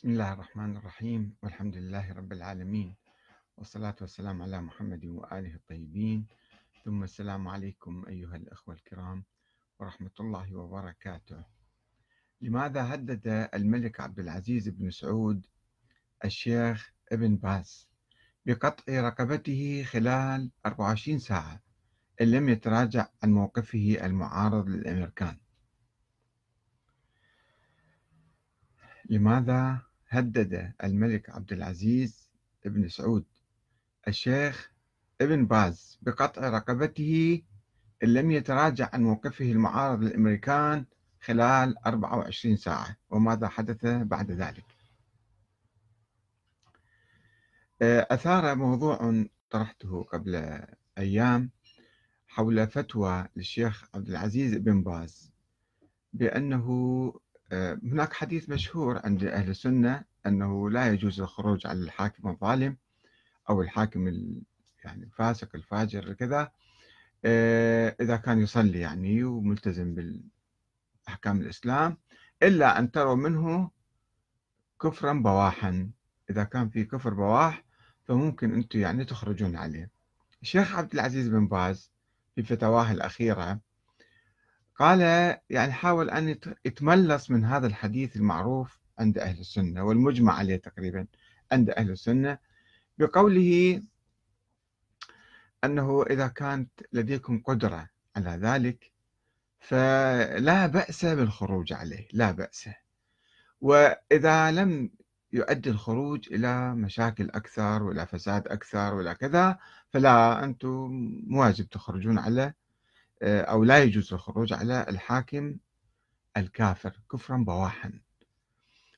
بسم الله الرحمن الرحيم والحمد لله رب العالمين والصلاة والسلام على محمد وآله الطيبين. ثم السلام عليكم أيها الأخوة الكرام ورحمة الله وبركاته. لماذا هدد الملك عبد العزيز بن سعود الشيخ ابن باز بقطع رقبته خلال 24 ساعة إن لم يتراجع عن موقفه المعارض للأمريكان؟ لماذا هدد الملك عبد العزيز بن سعود الشيخ ابن باز بقطع رقبته إن لم يتراجع عن موقفه المعارض للأمريكان خلال 24 ساعة وماذا حدث بعد ذلك؟ أثار موضوع طرحته قبل أيام حول فتوى للشيخ عبد العزيز بن باز بأنه آه، هناك حديث مشهور عند أهل السنة أنه لا يجوز الخروج على الحاكم الظالم أو الحاكم يعني الفاسق الفاجر كذا. آه، إذا كان يصلي يعني وملتزم بالأحكام الإسلام إلا أن تروا منه كفرا بواحا. إذا كان في كفر بواح فممكن أنتم يعني تخرجون عليه. الشيخ عبد العزيز بن باز في فتواه الأخيرة قال يعني حاول أن يتملص من هذا الحديث المعروف عند أهل السنة والمجمع عليه تقريبا عند أهل السنة. بقوله أنه إذا كانت لديكم قدرة على ذلك فلا بأس بالخروج عليه لا بأس. وإذا لم يؤدي الخروج إلى مشاكل أكثر وإلى فساد أكثر وإلى كذا فلا أنتم واجب تخرجون على أو لا يجوز الخروج على الحاكم الكافر كفرا بواحا.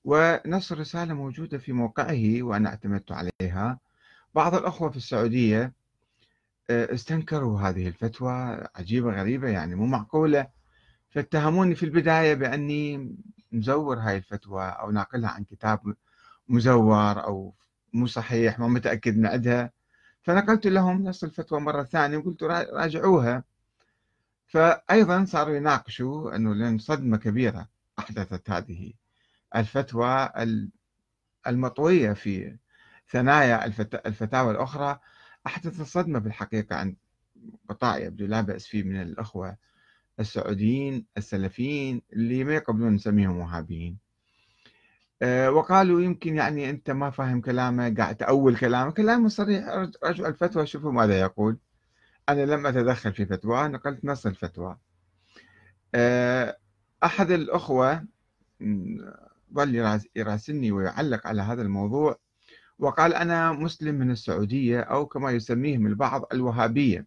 ونص الرسالة موجودة في موقعه وأنا اعتمدت عليها. بعض الأخوة في السعودية آه، استنكروا هذه الفتوى عجيبة غريبة يعني مو معقولة. فاتهموني في البداية بأني مزور هاي الفتوى أو ناقلها عن كتاب مزور أو مو صحيح ما متأكد من عندها. فنقلت لهم نص الفتوى مرة ثانية وقلت راجعوها. فأيضا صاروا يناقشوا أنه لأن صدمة كبيرة أحدثت هذه الفتوى المطوية في ثنايا الفتاوى الأخرى. أحدثت صدمة بالحقيقة عند قطاع يبدو لا بأس فيه من الأخوة السعوديين السلفيين اللي ما يقبلون نسميهم وهابيين. آه، وقالوا يمكن يعني أنت ما فاهم كلامه قاعد تأول كلامه كلامه صريح. رجعوا الفتوى شوفوا ماذا يقول. أنا لم أتدخل في فتوى نقلت نص الفتوى. آه، أحد الأخوة ظل يراسلني ويعلق على هذا الموضوع وقال أنا مسلم من السعودية أو كما يسميهم البعض الوهابية.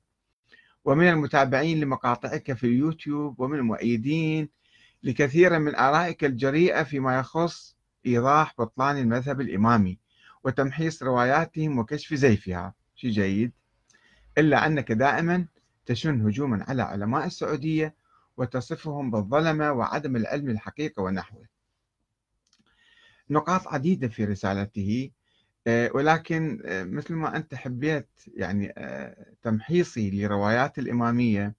ومن المتابعين لمقاطعك في اليوتيوب ومن المؤيدين لكثير من آرائك الجريئة فيما يخص إيضاح بطلان المذهب الإمامي وتمحيص رواياتهم وكشف زيفها. شيء جيد. إلا أنك دائما تشن هجوما على علماء السعودية وتصفهم بالظلمة وعدم العلم الحقيقة ونحوه. نقاط عديدة في رسالته آه، ولكن آه، مثل ما أنت حبيت يعني آه، تمحيصي لروايات الإمامية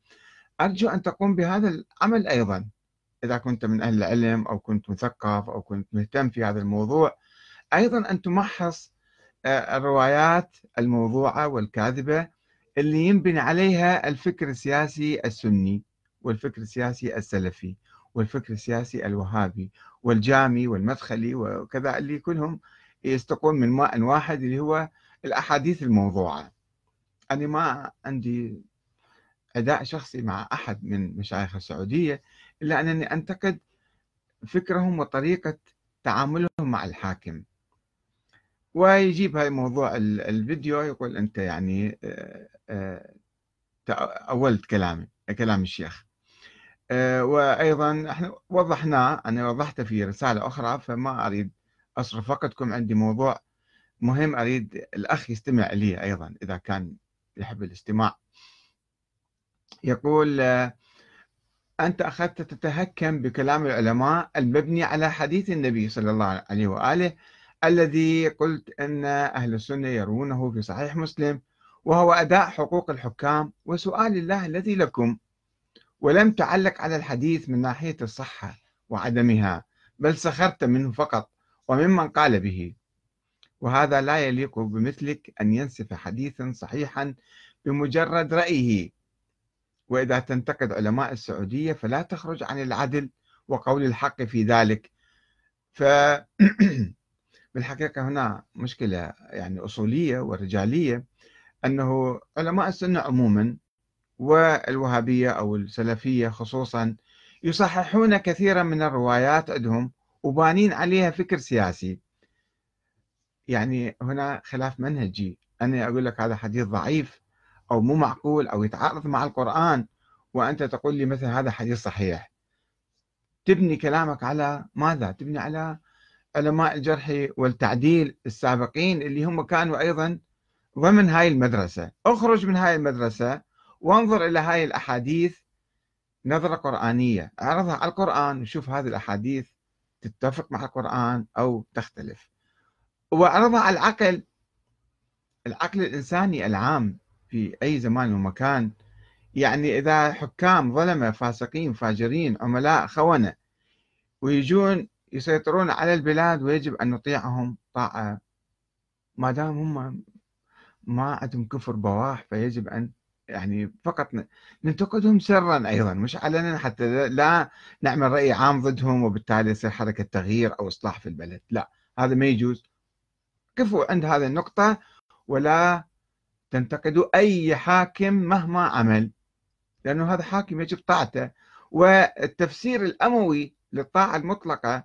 أرجو أن تقوم بهذا العمل أيضا. إذا كنت من أهل العلم أو كنت مثقف أو كنت مهتم في هذا الموضوع أيضا أن تمحص الروايات الموضوعة والكاذبة اللي ينبني عليها الفكر السياسي السني والفكر السياسي السلفي. والفكر السياسي الوهابي والجامي والمدخلي وكذا اللي كلهم يستقون من ماء واحد اللي هو الأحاديث الموضوعة. أنا ما عندي أداء شخصي مع أحد من مشايخ السعودية إلا أنني أنتقد فكرهم وطريقة تعاملهم مع الحاكم. ويجيب هاي موضوع الفيديو يقول أنت يعني آه، آه، أولت كلامي كلام الشيخ. آه، وأيضا إحنا وضحناه أنا وضحته في رسالة أخرى فما أريد أصرف وقتكم عندي موضوع مهم أريد الأخ يستمع لي أيضا إذا كان يحب الاستماع. يقول أنت أخذت تتهكم بكلام العلماء المبني على حديث النبي صلى الله عليه وآله الذي قلت أن أهل السنة يرونه في صحيح مسلم وهو أداء حقوق الحكام وسؤال الله الذي لكم. ولم تعلق على الحديث من ناحية الصحة وعدمها بل سخرت منه فقط وممن قال به. وهذا لا يليق بمثلك أن ينسف حديثا صحيحا بمجرد رأيه. وإذا تنتقد علماء السعودية فلا تخرج عن العدل وقول الحق في ذلك. ف بالحقيقة هنا مشكلة يعني أصولية ورجالية أنه علماء السنة عموما والوهابية أو السلفية خصوصا يصححون كثيرا من الروايات عندهم وبانين عليها فكر سياسي. يعني هنا خلاف منهجي. أنا أقول لك هذا حديث ضعيف أو مو معقول أو يتعارض مع القرآن وأنت تقول لي مثل هذا حديث صحيح. تبني كلامك على ماذا؟ تبني على علماء الجرح والتعديل السابقين اللي هم كانوا أيضا ضمن هاي المدرسة. اخرج من هاي المدرسة وانظر إلى هاي الأحاديث نظرة قرآنية. أعرضها على القرآن وشوف هذه الأحاديث تتفق مع القرآن أو تختلف. وأعرضها على العقل. العقل الإنساني العام في أي زمان ومكان. يعني إذا حكام ظلمة فاسقين فاجرين عملاء خونة ويجون يسيطرون على البلاد ويجب أن نطيعهم طاعة. ما دام هم ما عندهم كفر بواح فيجب أن يعني فقط ننتقدهم سرا أيضا مش علنا حتى لا نعمل رأي عام ضدهم وبالتالي يصير حركة تغيير أو إصلاح في البلد لا هذا ما يجوز. كفوا عند هذه النقطة ولا تنتقدوا أي حاكم مهما عمل لأنه هذا حاكم يجب طاعته. والتفسير الأموي للطاعة المطلقة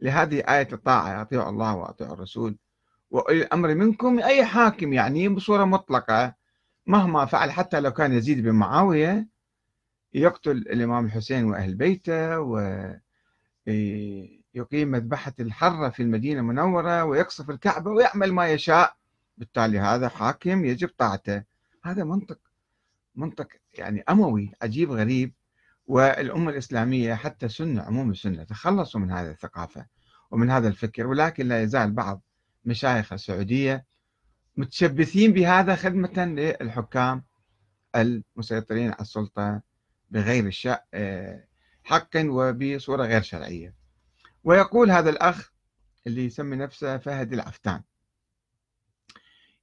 لهذه آية الطاعة أطيعوا الله وأطيعوا الرسول وأولي الأمر منكم أي حاكم يعني بصورة مطلقة مهما فعل حتى لو كان يزيد بن معاوية يقتل الإمام الحسين وأهل بيته ويقيم مذبحة الحرة في المدينة المنورة ويقصف الكعبة ويعمل ما يشاء. بالتالي هذا حاكم يجب طاعته. هذا منطق منطق يعني أموي عجيب غريب. والأمة الإسلامية حتى السنة عموم السنة تخلصوا من هذه الثقافة ومن هذا الفكر. ولكن لا يزال بعض مشايخ السعودية متشبثين بهذا خدمة للحكام المسيطرين على السلطة بغير حقا وبصورة غير شرعية. ويقول هذا الأخ اللي يسمي نفسه فهد العفتان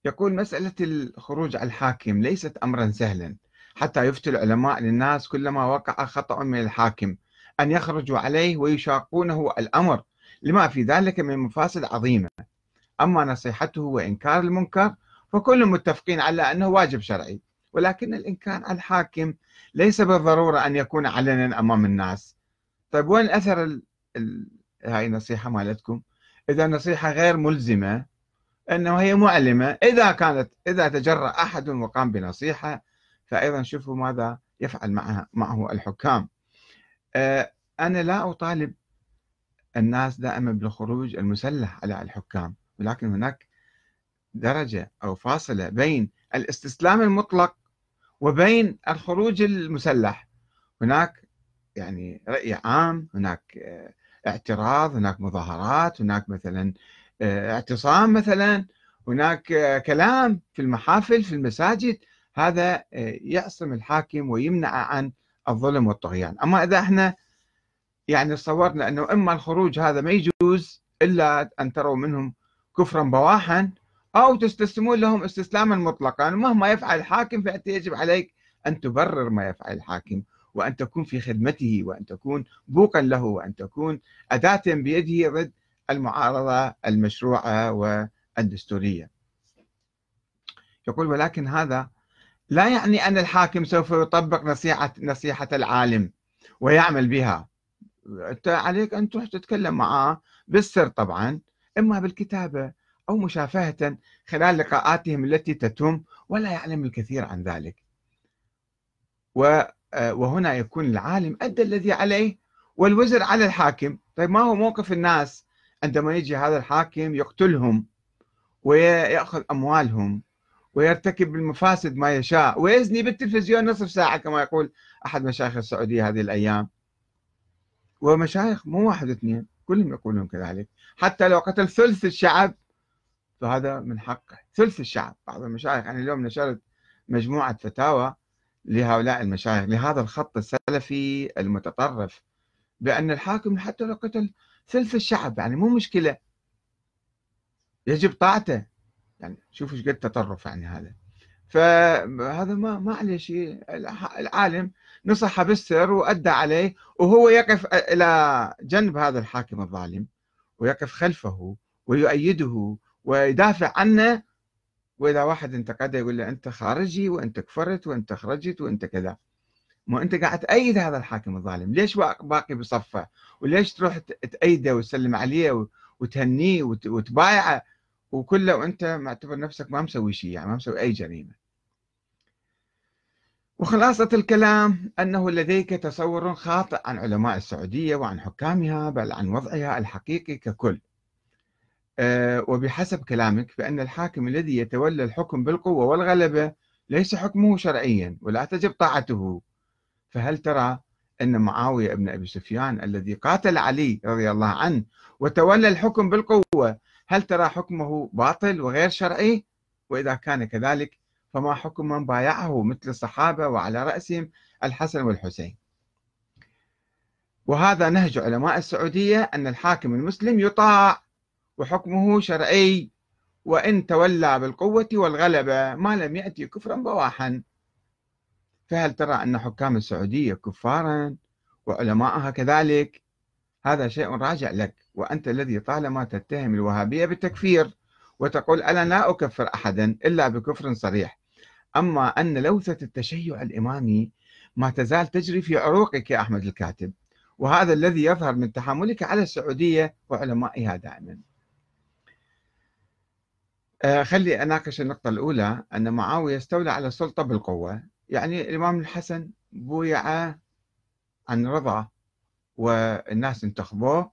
يقول مسألة الخروج على الحاكم ليست أمرا سهلا حتى يفتي العلماء للناس كلما وقع خطأ من الحاكم أن يخرجوا عليه ويشاقونه الأمر لما في ذلك من مفاسد عظيمة. أما نصيحته وإنكار المنكر فكل متفقين على أنه واجب شرعي ولكن الإنكار على الحاكم ليس بالضرورة أن يكون علنا أمام الناس. طيب وين أثر ال... ال... هاي النصيحة مالتكم؟ إذا نصيحة غير ملزمة أنه هي معلمة إذا كانت إذا تجرأ أحد وقام بنصيحة فأيضا شوفوا ماذا يفعل معها معه الحكام. آه، أنا لا أطالب الناس دائما بالخروج المسلح على الحكام. ولكن هناك درجة أو فاصلة بين الاستسلام المطلق وبين الخروج المسلح. هناك يعني رأي عام هناك آه، اعتراض هناك مظاهرات هناك مثلا آه، اعتصام مثلا هناك كلام في المحافل في المساجد. هذا آه، يعصم الحاكم ويمنع عن الظلم والطغيان. أما إذا إحنا يعني صورنا أنه إما الخروج هذا ما يجوز إلا أن تروا منهم كفرا بواحا أو تستسلمون لهم استسلاما مطلقا. مهما يفعل الحاكم فأنت يجب عليك أن تبرر ما يفعل الحاكم وأن تكون في خدمته وأن تكون بوقا له وأن تكون أداة بيده ضد المعارضة المشروعة والدستورية. يقول ولكن هذا لا يعني أن الحاكم سوف يطبق نصيحة نصيحة العالم ويعمل بها. أنت عليك أن تروح تتكلم معه بالسر طبعا إما بالكتابة أو مشافهة خلال لقاءاتهم التي تتم ولا يعلم الكثير عن ذلك. وهنا يكون العالم أدى الذي عليه والوزر على الحاكم. طيب ما هو موقف الناس عندما يجي هذا الحاكم يقتلهم ويأخذ أموالهم ويرتكب المفاسد ما يشاء ويزني بالتلفزيون نصف ساعة كما يقول أحد مشايخ السعودية هذه الأيام. ومشايخ مو واحد اثنين كلهم يقولون كذلك. حتى لو قتل ثلث الشعب. فهذا من حقه. ثلث الشعب بعض المشايخ. يعني اليوم نشرت مجموعة فتاوى لهؤلاء المشايخ لهذا الخط السلفي المتطرف بأن الحاكم حتى لو قتل ثلث الشعب يعني مو مشكلة. يجب طاعته. يعني شوفوا إيش قد تطرف يعني هذا. فهذا ما ما عليه شيء. العالم نصح بالسر وأدى عليه وهو يقف إلى جنب هذا الحاكم الظالم. ويقف خلفه ويؤيده ويدافع عنه. وإذا واحد انتقده يقول له أنت خارجي وأنت كفرت وأنت خرجت وأنت كذا. ما أنت قاعد تأيد هذا الحاكم الظالم. ليش باقي بصفه؟ وليش تروح تأيده وتسلم عليه وتهنيه وتبايعه؟ وكله وأنت معتبر نفسك ما مسوي شيء يعني ما مسوي أي جريمة. وخلاصة الكلام أنه لديك تصور خاطئ عن علماء السعودية وعن حكامها بل عن وضعها الحقيقي ككل. أه وبحسب كلامك فإن الحاكم الذي يتولى الحكم بالقوة والغلبة ليس حكمه شرعيا ولا تجب طاعته. فهل ترى أن معاوية ابن أبي سفيان الذي قاتل علي رضي الله عنه وتولى الحكم بالقوة هل ترى حكمه باطل وغير شرعي؟ وإذا كان كذلك فما حكم من بايعه مثل الصحابة وعلى رأسهم الحسن والحسين. وهذا نهج علماء السعودية أن الحاكم المسلم يطاع وحكمه شرعي وإن تولى بالقوة والغلبة ما لم يأتي كفرا بواحا. فهل ترى أن حكام السعودية كفارا وعلماءها كذلك؟ هذا شيء راجع لك وأنت الذي طالما تتهم الوهابية بالتكفير وتقول أنا لا أكفر أحدا إلا بكفر صريح. أما أن لوثة التشيع الإمامي ما تزال تجري في عروقك يا أحمد الكاتب وهذا الذي يظهر من تحاملك على السعودية وعلمائها دائما. آه خلي أناقش النقطة الأولى أن معاوية استولى على السلطة بالقوة. يعني الإمام الحسن بويع عن رضا والناس انتخبوه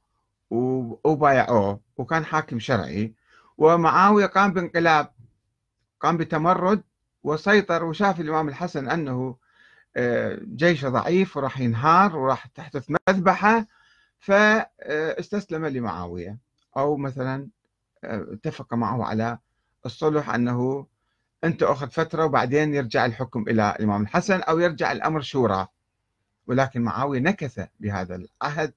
وبايعوه وكان حاكم شرعي. ومعاوية قام بانقلاب قام بتمرد وسيطر وشاف الإمام الحسن أنه آه، جيشه ضعيف وراح ينهار وراح تحدث مذبحة فاستسلم لمعاوية. أو مثلا آه، اتفق معه على الصلح أنه أنت أخذ فترة وبعدين يرجع الحكم إلى الإمام الحسن أو يرجع الأمر شورى. ولكن معاوية نكث بهذا العهد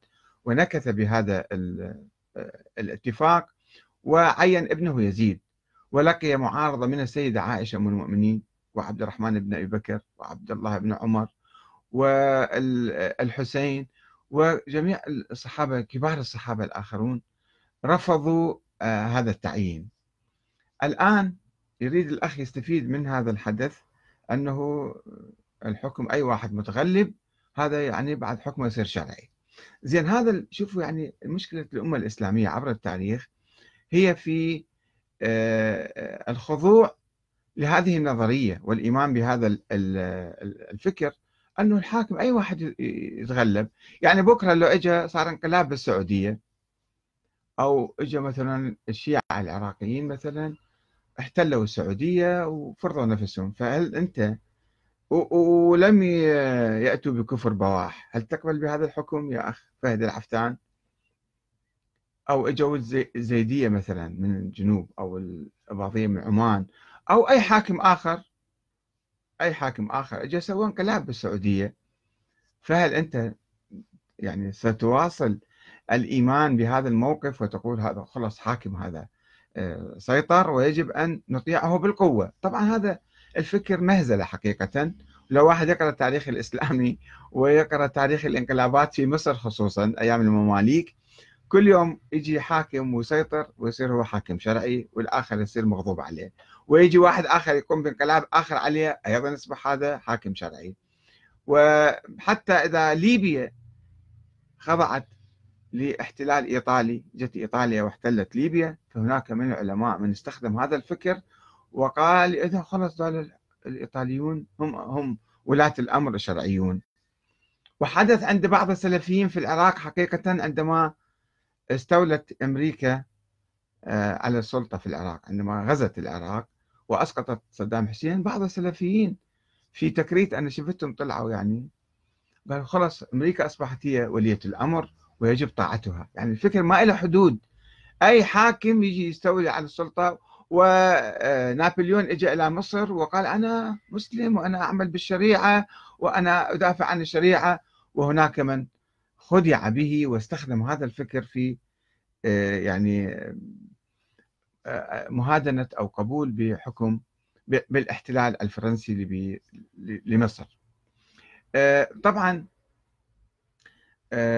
ونكث بهذا آه، الاتفاق وعين ابنه يزيد. ولقي معارضة من السيدة عائشة أم المؤمنين وعبد الرحمن بن أبي بكر وعبد الله بن عمر والحسين وجميع الصحابة كبار الصحابة الآخرون رفضوا آه، هذا التعيين. الآن يريد الأخ يستفيد من هذا الحدث أنه الحكم أي واحد متغلب هذا يعني بعد حكمه يصير شرعي. زين هذا شوفوا يعني مشكلة الأمة الإسلامية عبر التاريخ هي في الخضوع لهذه النظرية والإيمان بهذا الفكر أنه الحاكم أي واحد يتغلب. يعني بكرة لو إجا صار انقلاب بالسعودية أو إجا مثلا الشيعة العراقيين مثلا احتلوا السعودية وفرضوا نفسهم فهل أنت ولم يأتوا بكفر بواح هل تقبل بهذا الحكم يا أخ فهد العفتان؟ أو إجوا الزيدية مثلا من الجنوب أو الإباضية من عمان أو أي حاكم آخر أي حاكم آخر. إجا سوى انقلاب بالسعودية. فهل أنت يعني ستواصل الإيمان بهذا الموقف وتقول هذا خلص حاكم هذا آه، سيطر ويجب أن نطيعه بالقوة؟ طبعا هذا الفكر مهزلة حقيقة. لو واحد يقرأ التاريخ الإسلامي ويقرأ تاريخ الإنقلابات في مصر خصوصا أيام المماليك كل يوم يجي حاكم ويسيطر ويصير هو حاكم شرعي والآخر يصير مغضوب عليه. ويجي واحد آخر يقوم بانقلاب آخر عليه أيضا يصبح هذا حاكم شرعي. وحتى إذا ليبيا خضعت لاحتلال إيطالي جت إيطاليا واحتلت ليبيا فهناك من العلماء من استخدم هذا الفكر وقال إذا خلص الإيطاليون هم هم ولاة الأمر الشرعيون. وحدث عند بعض السلفيين في العراق حقيقة عندما استولت أمريكا آه، على السلطة في العراق عندما غزت العراق وأسقطت صدام حسين. بعض السلفيين في تكريت أنا شفتهم طلعوا يعني قالوا خلاص أمريكا أصبحت هي ولية الأمر ويجب طاعتها. يعني الفكر ما له حدود. أي حاكم يجي يستولي على السلطة ونابليون اجى إلى مصر وقال أنا مسلم وأنا أعمل بالشريعة وأنا أدافع عن الشريعة وهناك من خدع به واستخدم هذا الفكر في آه، يعني مهادنة أو قبول بحكم بالاحتلال الفرنسي لمصر. طبعا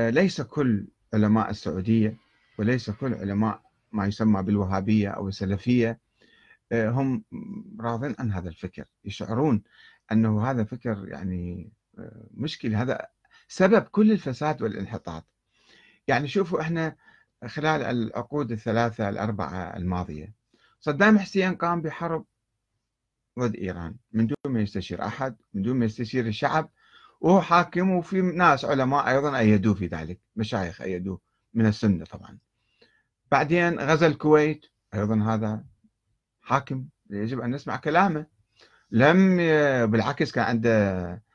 ليس كل علماء السعودية وليس كل علماء ما يسمى بالوهابية أو السلفية هم راضين عن هذا الفكر يشعرون أنه هذا فكر يعني مشكل هذا سبب كل الفساد والانحطاط. يعني شوفوا إحنا خلال العقود الثلاثة الأربعة الماضية صدام حسين قام بحرب ضد إيران من دون ما يستشير أحد من دون ما يستشير الشعب وهو حاكم وفي ناس علماء أيضا أيدوه في ذلك مشايخ أيدوه من السنة طبعا. بعدين غزا الكويت أيضا هذا حاكم يجب أن نسمع كلامه. لم بالعكس كان عنده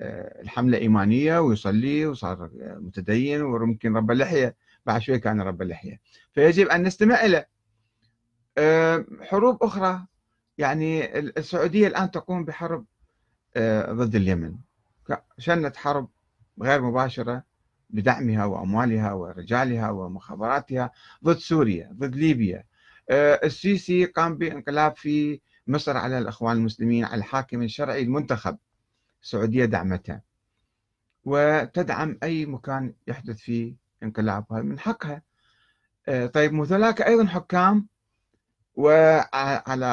الحملة إيمانية ويصلي وصار متدين ويمكن رب اللحية بعد شوي كان رب اللحية. فيجب أن نستمع إلى آه، حروب أخرى. يعني السعودية الآن تقوم بحرب آه، ضد اليمن. شنت حرب غير مباشرة بدعمها وأموالها ورجالها ومخابراتها ضد سوريا ضد ليبيا. السيسي قام بانقلاب في مصر على الأخوان المسلمين على الحاكم الشرعي المنتخب. السعودية دعمتها. وتدعم أي مكان يحدث فيه انقلاب هذا من حقها. آه، طيب مثلاك أيضا حكام وعلى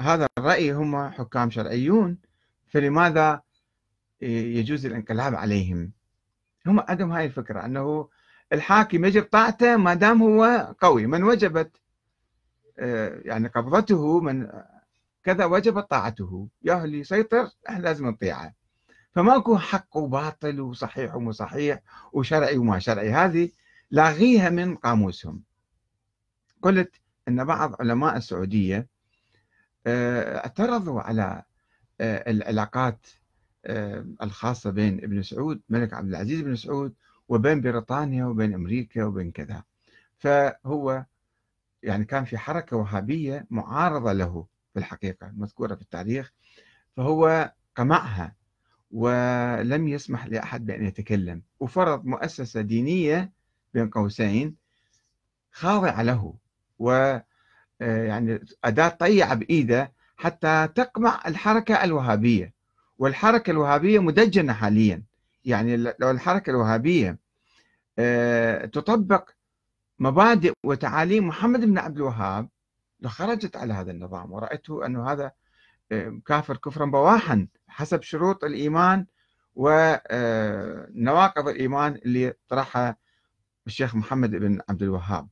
هذا الرأي هم حكام شرعيون فلماذا يجوز الانقلاب عليهم؟ هم عندهم هاي الفكرة أنه الحاكم يجب طاعته ما دام هو قوي. من وجبت آه، يعني قبضته من كذا وجبت طاعته. يا اللي يسيطر إحنا لازم نطيعه. فماكو حق وباطل وصحيح ومو صحيح وشرعي وما شرعي. هذه لاغيها من قاموسهم. قلت إن بعض علماء السعودية آه، اعترضوا على آه، العلاقات آه، الخاصة بين ابن سعود ملك عبد العزيز بن سعود وبين بريطانيا وبين أمريكا وبين كذا. فهو يعني كان في حركة وهابية معارضة له. في الحقيقة مذكورة في التاريخ فهو قمعها ولم يسمح لأحد بأن يتكلم. وفرض مؤسسة دينية بين قوسين خاضعة له و آه، يعني أداة طيعة بإيده حتى تقمع الحركة الوهابية. والحركة الوهابية مدجنة حاليا. يعني لو الحركة الوهابية آه، تطبق مبادئ وتعاليم محمد بن عبد الوهاب لخرجت على هذا النظام ورأيته أنه هذا آه، كافر كفرا بواحا حسب شروط الإيمان ونواقض الإيمان اللي طرحها الشيخ محمد بن عبد الوهاب.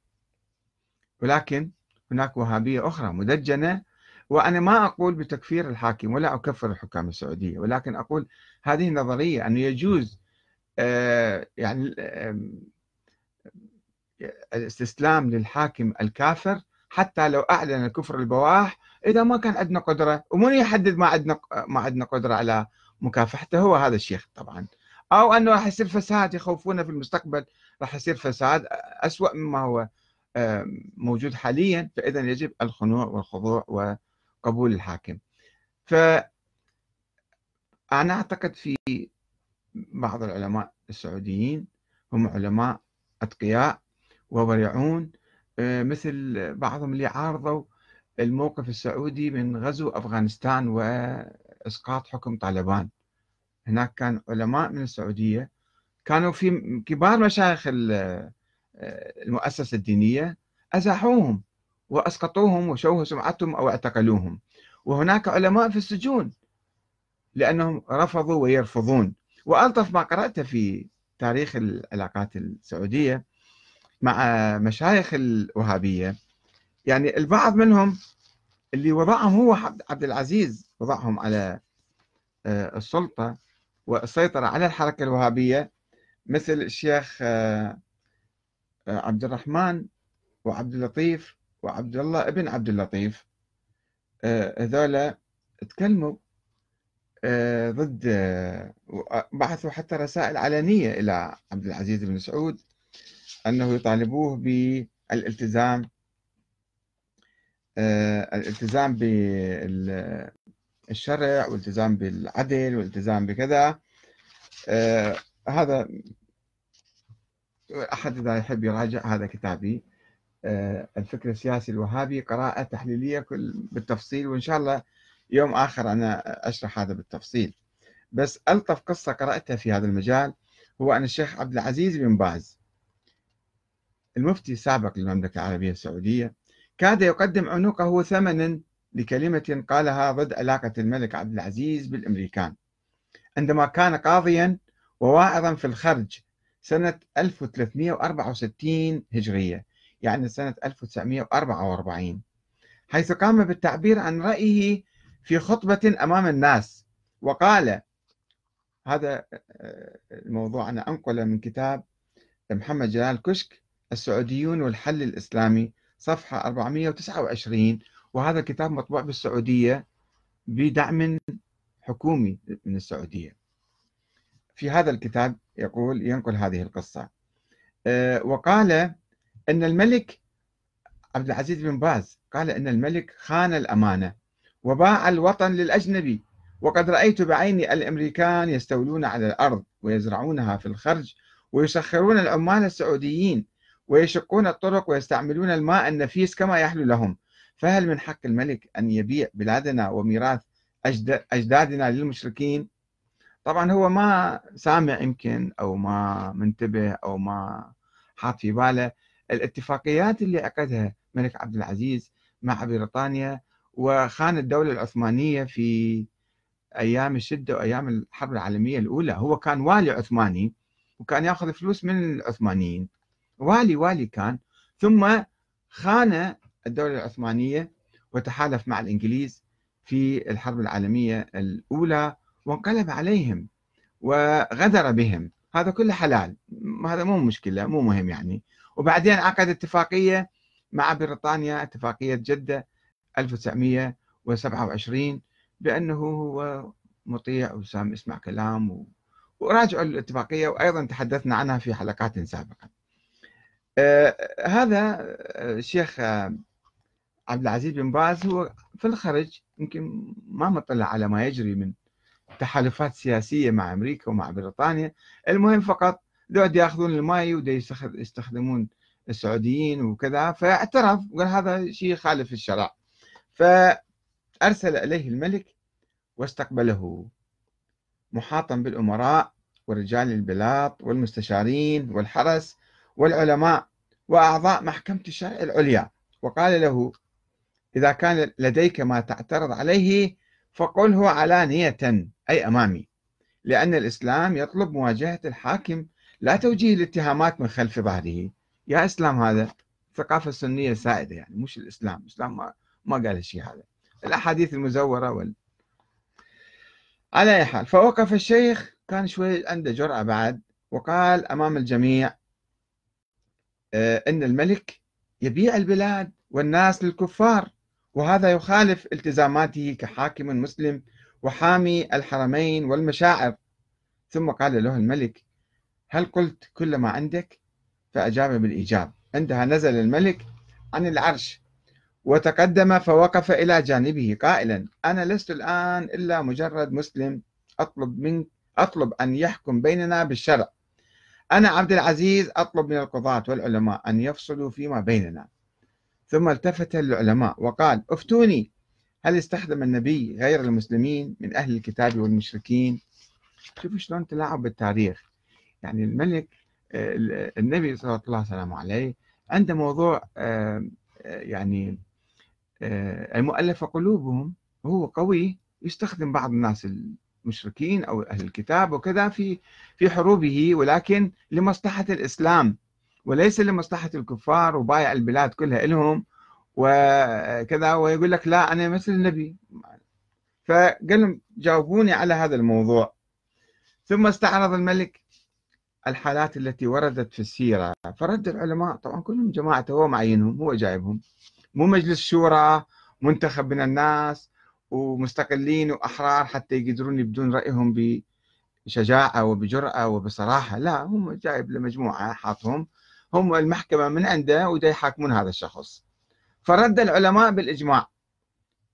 ولكن هناك وهابية أخرى مدجنة وأنا ما أقول بتكفير الحاكم ولا أكفر الحكام السعودية ولكن أقول هذه نظرية أنه يجوز آه، يعني الاستسلام للحاكم الكافر حتى لو أعلن الكفر البواح إذا ما كان عندنا قدرة ومن يحدد ما عندنا ما عندنا قدرة على مكافحته هو هذا الشيخ طبعا. أو أنه راح يصير فساد يخوفونا في المستقبل راح يصير فساد اسوء مما هو موجود حاليا فاذا يجب الخنوع والخضوع وقبول الحاكم. ف أنا أعتقد في بعض العلماء السعوديين هم علماء أتقياء وورعون آه، مثل بعضهم اللي عارضوا الموقف السعودي من غزو أفغانستان وإسقاط حكم طالبان. هناك كان علماء من السعودية كانوا في كبار مشايخ آه، المؤسسة الدينية أزاحوهم وأسقطوهم وشوهوا سمعتهم أو اعتقلوهم. وهناك علماء في السجون لأنهم رفضوا ويرفضون. وألطف ما قرأته في تاريخ العلاقات السعودية مع مشايخ الوهابية. يعني البعض منهم اللي وضعهم هو عبد العزيز وضعهم على آه، السلطة والسيطرة على الحركة الوهابية مثل الشيخ آه، آه، عبد الرحمن وعبد اللطيف وعبد الله ابن عبد اللطيف. هذولا تكلموا ضد بعثوا حتى رسائل علنية إلى عبد العزيز بن سعود أنه يطالبوه بالالتزام آه، الالتزام بالشرع والالتزام بالعدل والالتزام بكذا. آه، هذا أحد إذا يحب يراجع هذا كتابي. آه، الفكر السياسي الوهابي قراءة تحليلية بالتفصيل وإن شاء الله يوم آخر أنا أشرح هذا بالتفصيل. بس ألطف قصة قرأتها في هذا المجال هو أن الشيخ عبد العزيز بن باز. المفتي السابق للمملكة العربية السعودية كاد يقدم عنقه ثمنا لكلمة قالها ضد علاقة الملك عبد العزيز بالأمريكان عندما كان قاضيا وواعظا في الخرج سنة 1364 هجرية يعني سنة 1944 حيث قام بالتعبير عن رأيه في خطبة أمام الناس وقال هذا آه، الموضوع أنا أنقله من كتاب محمد جلال كشك السعوديون والحل الإسلامي صفحة 429 وهذا كتاب مطبوع بالسعودية بدعم حكومي من السعودية. في هذا الكتاب يقول ينقل هذه القصة. آه، وقال أن الملك عبد العزيز بن باز قال أن الملك خان الأمانة وباع الوطن للأجنبي وقد رأيت بعيني الأمريكان يستولون على الأرض ويزرعونها في الخرج ويسخرون العمال السعوديين ويشقون الطرق ويستعملون الماء النفيس كما يحلو لهم. فهل من حق الملك أن يبيع بلادنا وميراث أجدادنا للمشركين؟ طبعا هو ما سامع يمكن أو ما منتبه أو ما حاط في باله. الاتفاقيات اللي عقدها الملك عبد العزيز مع بريطانيا وخان الدولة العثمانية في أيام الشدة وأيام الحرب العالمية الأولى هو كان والي عثماني وكان يأخذ فلوس من العثمانيين. والي والي كان. ثم خان الدولة العثمانية وتحالف مع الإنجليز في الحرب العالمية الأولى وانقلب عليهم وغدر بهم. هذا كله حلال. هذا مو مشكلة مو مهم يعني. وبعدين عقد اتفاقية مع بريطانيا اتفاقية جدة 1927 بأنه هو مطيع وسام يسمع كلام و... وراجعوا الاتفاقية وأيضا تحدثنا عنها في حلقات سابقة هذا الشيخ عبد العزيز بن باز هو في الخرج يمكن ما مطلع على ما يجري من تحالفات سياسية مع أمريكا ومع بريطانيا. المهم فقط دول ياخذون الماي يستخدمون السعوديين وكذا. فاعترف وقال هذا شيء خالف الشرع. فأرسل إليه الملك واستقبله محاطا بالأمراء ورجال البلاط والمستشارين والحرس والعلماء وأعضاء محكمة الشرع العليا. وقال له إذا كان لديك ما تعترض عليه فقله علانية أي أمامي لأن الإسلام يطلب مواجهة الحاكم لا توجيه الاتهامات من خلف ظهره يا إسلام هذا الثقافة السنية سائدة يعني مش الإسلام. الإسلام ما, ما قال الشيء هذا. الأحاديث المزورة وال... على أي حال فوقف الشيخ كان شوي عنده جرأة بعد وقال أمام الجميع أن الملك يبيع البلاد والناس للكفار وهذا يخالف التزاماته كحاكم مسلم وحامي الحرمين والمشاعر. ثم قال له الملك هل قلت كل ما عندك؟ فأجاب بالإيجاب عندها نزل الملك عن العرش وتقدم فوقف إلى جانبه قائلا أنا لست الآن إلا مجرد مسلم أطلب من أطلب أن يحكم بيننا بالشرع. أنا عبد العزيز أطلب من القضاة والعلماء أن يفصلوا فيما بيننا. ثم التفت للعلماء وقال أفتوني هل استخدم النبي غير المسلمين من أهل الكتاب والمشركين؟ شوفوا شلون تلاعب بالتاريخ. يعني الملك آه، النبي صلى الله عليه عليه عنده موضوع آه، آه، يعني المؤلفة قلوبهم هو قوي يستخدم بعض الناس المشركين أو أهل الكتاب وكذا في في حروبه ولكن لمصلحة الإسلام وليس لمصلحة الكفار وبايع البلاد كلها لهم وكذا ويقول لك لا أنا مثل النبي. فقال لهم جاوبوني على هذا الموضوع. ثم استعرض الملك الحالات التي وردت في السيرة. فرد العلماء طبعا كلهم جماعة هو معينهم هو جايبهم. مو مجلس شورى منتخب من الناس. ومستقلين وأحرار حتى يقدرون يبدون رأيهم بشجاعة وبجرأة وبصراحة. لا هم جايب لمجموعة حاطهم. هم المحكمة من عنده ودا يحاكمون هذا الشخص. فرد العلماء بالإجماع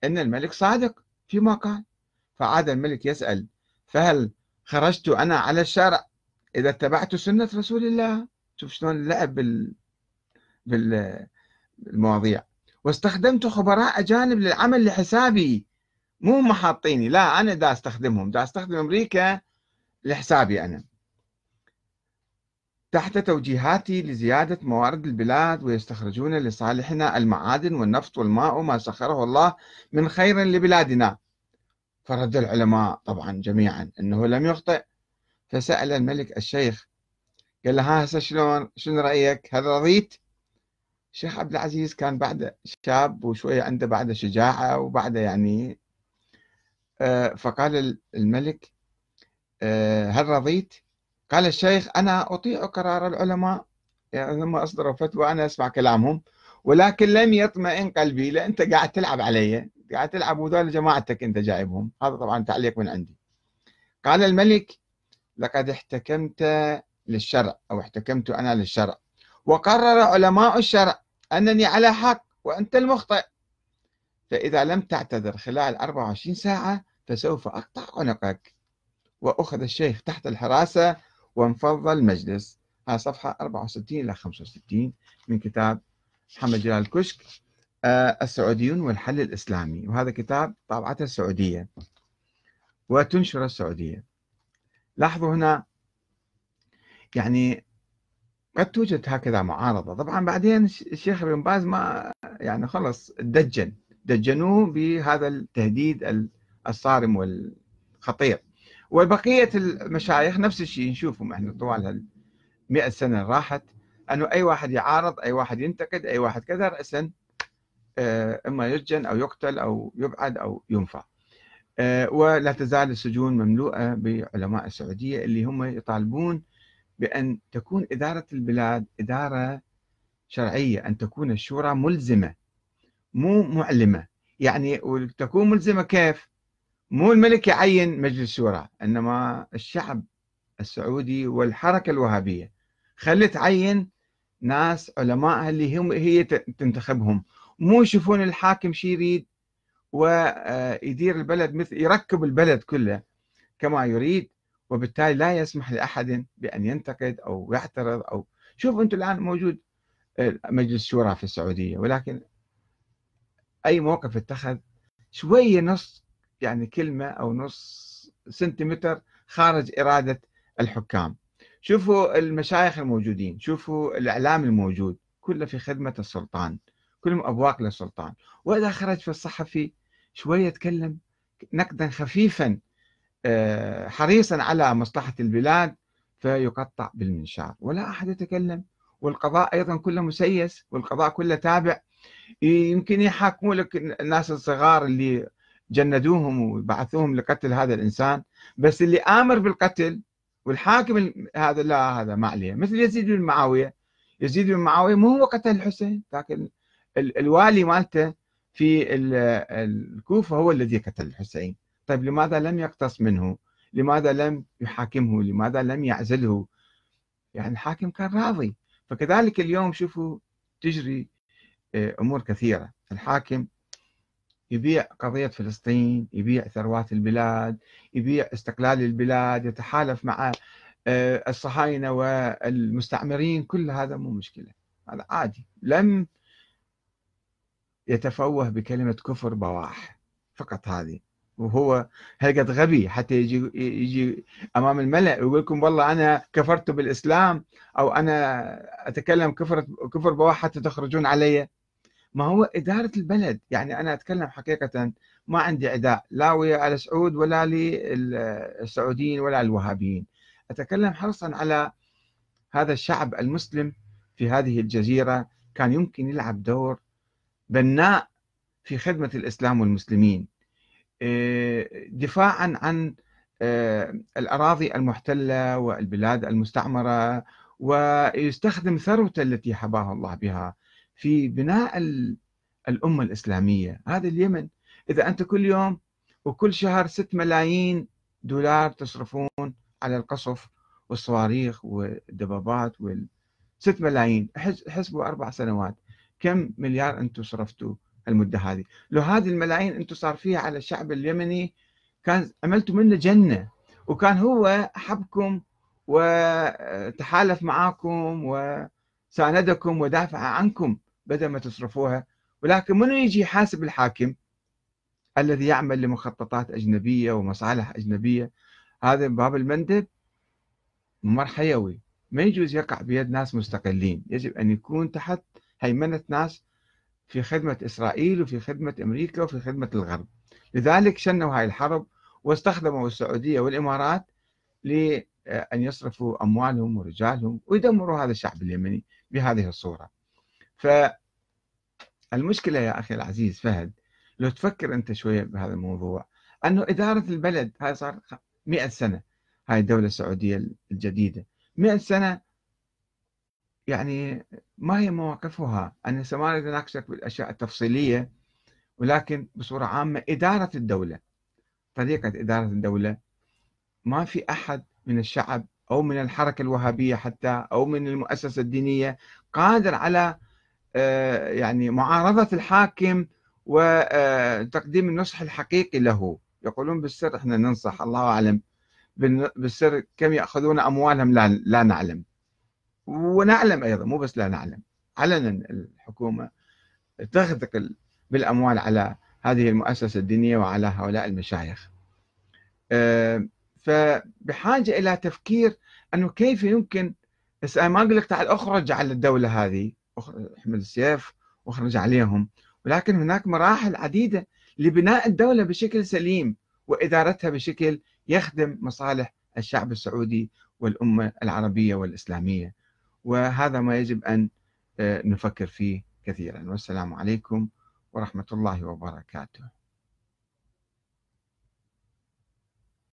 أن الملك صادق فيما قال. فعاد الملك يسأل فهل خرجت أنا على الشرع إذا اتبعت سنة رسول الله؟ شوف شلون اللعب بال... بال... المواضيع واستخدمت خبراء أجانب للعمل لحسابي مو محاطيني لا أنا دا أستخدمهم. دا أستخدم أمريكا لحسابي أنا. تحت توجيهاتي لزيادة موارد البلاد ويستخرجون لصالحنا المعادن والنفط والماء وما سخره الله من خير لبلادنا. فرد العلماء طبعا جميعا أنه لم يخطئ. فسأل الملك الشيخ قال له ها هسه شلون؟ شنو رأيك؟ هل رضيت؟ الشيخ عبد العزيز كان بعد شاب وشوية عنده بعد شجاعة وبعد يعني فقال الملك آه، هل رضيت؟ قال الشيخ أنا أطيع قرار العلماء. يعني لما أصدروا فتوى أنا أسمع كلامهم ولكن لم يطمئن قلبي لأن أنت قاعد تلعب علي قاعد تلعب وذول جماعتك أنت جايبهم. هذا طبعا تعليق من عندي. قال الملك لقد احتكمت للشرع أو احتكمت أنا للشرع. وقرر علماء الشرع أنني على حق وأنت المخطئ. فإذا لم تعتذر خلال 24 ساعة فسوف أقطع عنقك. وأخذ الشيخ تحت الحراسة وانفض المجلس. هذه صفحة 64 إلى 65 من كتاب محمد جلال الكشك آه، السعوديون والحل الإسلامي. وهذا كتاب طابعته السعودية. وتنشر السعودية. لاحظوا هنا يعني قد توجد هكذا معارضة. طبعا بعدين الشيخ ابن باز ما يعني خلص دجن. دجنوه بهذا التهديد الصارم والخطير. وبقية المشايخ نفس الشيء نشوفهم إحنا طوال هال 100 سنة راحت إنه أي واحد يعارض أي واحد ينتقد أي واحد كذا رأسا آه، إما يسجن أو يقتل أو يبعد أو ينفى. آه، ولا تزال السجون مملوءة بعلماء السعودية اللي هم يطالبون بأن تكون إدارة البلاد إدارة شرعية أن تكون الشورى ملزمة مو معلمة. يعني وتكون ملزمة كيف؟ مو الملك يعين مجلس شورى إنما الشعب السعودي والحركة الوهابية. خلي تعين ناس علماء اللي هم هي تنتخبهم. مو يشوفون الحاكم شي يريد ويدير البلد مثل يركب البلد كله كما يريد وبالتالي لا يسمح لأحد بأن ينتقد أو يعترض أو شوف أنتم الآن موجود آه، مجلس شورى في السعودية ولكن أي موقف اتخذ شوية نص يعني كلمة أو نص سنتيمتر خارج إرادة الحكام. شوفوا المشايخ الموجودين شوفوا الإعلام الموجود كله في خدمة السلطان كلهم أبواق للسلطان. وإذا خرج في الصحفي شوية يتكلم نقدا خفيفا آه، حريصا على مصلحة البلاد فيقطع بالمنشار. ولا أحد يتكلم والقضاء أيضا كله مسيس والقضاء كله تابع. يمكن يحاكموا لك الناس الصغار اللي جندوهم وبعثوهم لقتل هذا الإنسان. بس اللي آمر بالقتل والحاكم هذا لا هذا ما عليه. مثل يزيد بن معاوية. يزيد بن معاوية مو هو قتل الحسين لكن الوالي مالته في الكوفة هو الذي قتل الحسين. طيب لماذا لم يقتص منه؟ لماذا لم يحاكمه؟ لماذا لم يعزله؟ يعني الحاكم كان راضي. فكذلك اليوم شوفوا تجري آه، أمور كثيرة. الحاكم يبيع قضية فلسطين يبيع ثروات البلاد يبيع استقلال البلاد يتحالف مع آه، الصهاينة والمستعمرين كل هذا مو مشكلة. هذا عادي. لم يتفوه بكلمة كفر بواح فقط هذه. وهو هلقد غبي حتى يجي يجي أمام الملأ ويقول لكم والله أنا كفرت بالإسلام أو أنا أتكلم كفر كفر بواح حتى تخرجون علي. ما هو إدارة البلد. يعني أنا أتكلم حقيقة ما عندي عداء لا ويا ال سعود ولا للسعوديين ولا الوهابيين. أتكلم حرصا على هذا الشعب المسلم في هذه الجزيرة كان يمكن يلعب دور بناء في خدمة الإسلام والمسلمين. آه، دفاعا عن آه، الأراضي المحتلة والبلاد المستعمرة ويستخدم ثروته التي حباها الله بها. في بناء الأمة الإسلامية. هذا اليمن إذا أنت كل يوم وكل شهر 6 ملايين دولار تصرفون على القصف والصواريخ والدبابات وال 6 ملايين حسبوا أربع سنوات. كم مليار أنتم صرفتوا المدة هذه؟ لو هذه الملايين أنتم صار فيها على الشعب اليمني كان عملتوا منه جنة. وكان هو حبكم وتحالف معاكم وساندكم ودافع عنكم بدل ما تصرفوها. ولكن منو يجي يحاسب الحاكم؟ الذي يعمل لمخططات أجنبية ومصالح أجنبية. هذا باب المندب ممر حيوي. ما يجوز يقع بيد ناس مستقلين. يجب أن يكون تحت هيمنة ناس في خدمة إسرائيل وفي خدمة أمريكا وفي خدمة الغرب. لذلك شنوا هاي الحرب واستخدموا السعودية والإمارات لأن يصرفوا أموالهم ورجالهم ويدمروا هذا الشعب اليمني. بهذه الصورة. فالمشكلة يا أخي العزيز فهد لو تفكر أنت شوية بهذا الموضوع أنه إدارة البلد هاي صار مئة سنة هاي الدولة السعودية الجديدة. مئة سنة يعني ما هي مواقفها. أنا ما أريد أناقشك بالأشياء التفصيلية ولكن بصورة عامة إدارة الدولة طريقة إدارة الدولة ما في أحد من الشعب أو من الحركة الوهابية حتى أو من المؤسسة الدينية قادر على آه، يعني معارضة الحاكم وتقديم النصح الحقيقي له. يقولون بالسر إحنا ننصح الله أعلم. بالسر كم يأخذون أموالهم لا, لا نعلم. ونعلم أيضا مو بس لا نعلم علنا الحكومة تغدق بالأموال على هذه المؤسسة الدينية وعلى هؤلاء المشايخ. آه، فبحاجة إلى تفكير أنه كيف يمكن بس أنا ما أقول لك تعال أخرج على الدولة هذه احمل السيف وأخرج عليهم. ولكن هناك مراحل عديدة لبناء الدولة بشكل سليم وإدارتها بشكل يخدم مصالح الشعب السعودي والأمة العربية والإسلامية. وهذا ما يجب أن آه، نفكر فيه كثيرا. والسلام عليكم ورحمة الله وبركاته.